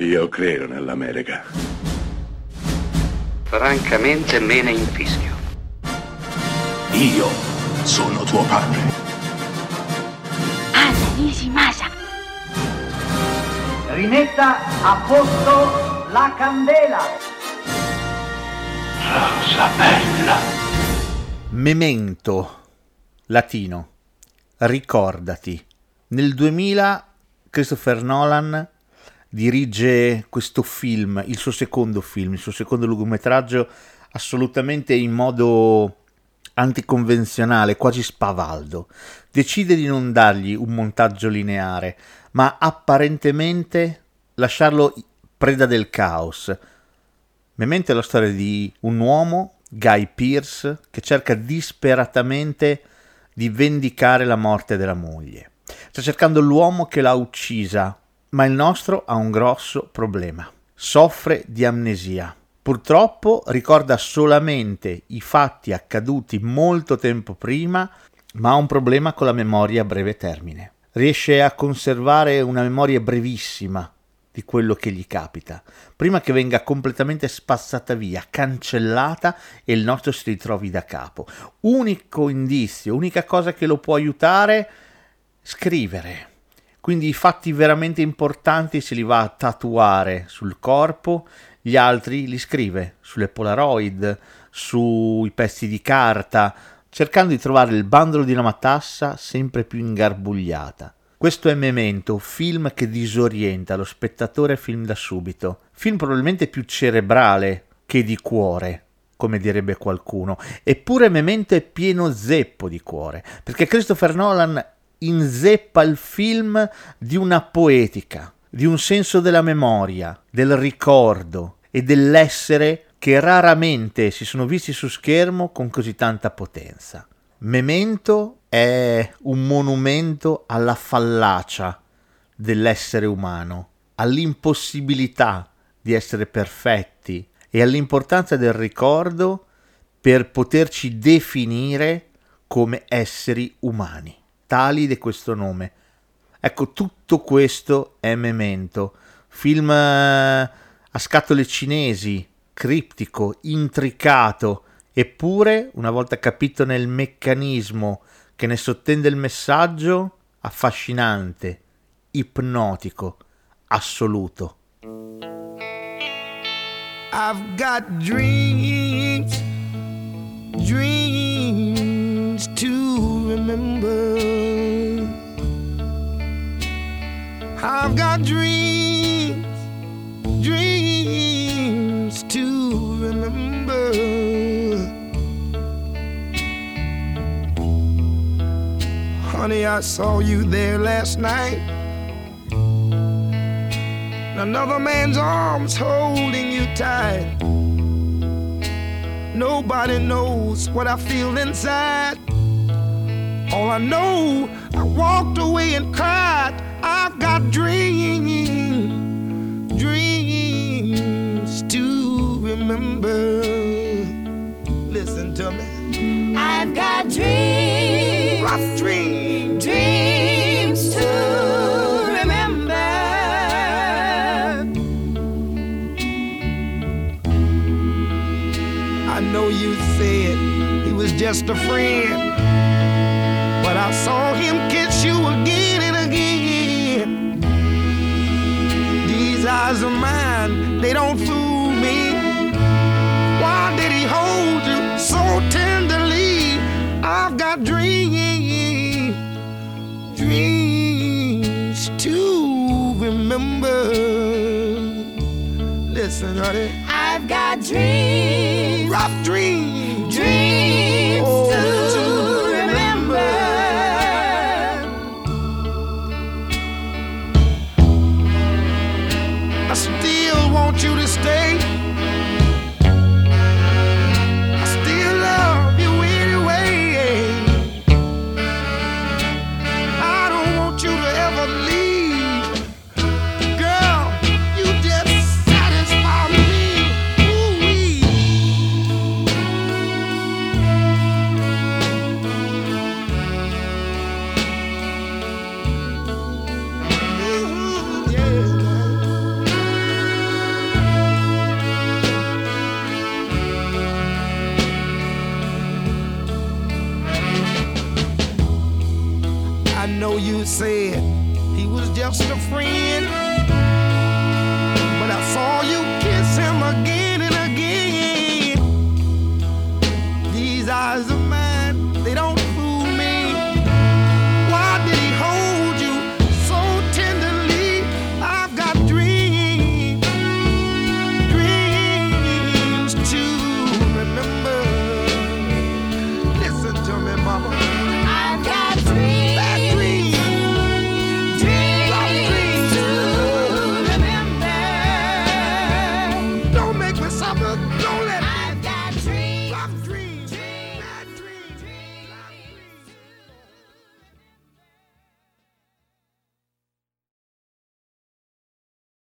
Io credo nell'America. Francamente me ne infischio. Io sono tuo padre. Anna Nishimasa. Rimetta a posto la candela. Rosa bella. Memento, latino, ricordati. Nel 2000 Christopher Nolan dirige questo film, il suo secondo film, il suo secondo lungometraggio, assolutamente in modo anticonvenzionale, quasi spavaldo. Decide di non dargli un montaggio lineare, ma apparentemente lasciarlo preda del caos. Memento è la storia di un uomo, Guy Pierce, che cerca disperatamente di vendicare la morte della moglie. Sta cercando l'uomo che l'ha uccisa ma il nostro ha un grosso problema. Soffre di amnesia. Purtroppo ricorda solamente i fatti accaduti molto tempo prima, ma ha un problema con la memoria a breve termine. Riesce a conservare una memoria brevissima di quello che gli capita, prima che venga completamente spazzata via, cancellata e il nostro si ritrovi da capo. Unico indizio, unica cosa che lo può aiutare, scrivere quindi i fatti veramente importanti se li va a tatuare sul corpo, gli altri li scrive sulle Polaroid, sui pezzi di carta, cercando di trovare il bandolo di una matassa sempre più ingarbugliata. Questo è Memento, film che disorienta lo spettatore film da subito, film probabilmente più cerebrale che di cuore, come direbbe qualcuno. Eppure Memento è pieno zeppo di cuore, perché Christopher Nolan inzeppa il film di una poetica, di un senso della memoria, del ricordo e dell'essere che raramente si sono visti su schermo con così tanta potenza. Memento è un monumento alla fallacia dell'essere umano, all'impossibilità di essere perfetti e all'importanza del ricordo per poterci definire come esseri umani tali di questo nome. Ecco, tutto questo è Memento, film eh, a scatole cinesi, criptico, intricato, eppure, una volta capito nel meccanismo che ne sottende il messaggio, affascinante, ipnotico, assoluto. I've got dreams, dreams I've got dreams, dreams to remember. Honey, I saw you there last night. Another man's arms holding you tight. Nobody knows what I feel inside. All I know, I walked away and cried. I've got dreams, dreams to remember. Listen to me. I've got dreams. Rough dreams. Dreams to remember. I know you said he was just a friend, but I saw him kiss you again eyes of mine, they don't fool me. Why did he hold you so tenderly? I've got dreams, dreams to remember. Listen, honey. I've got dreams. Rough dreams. Dreams still want you to stay. You said he was just a friend.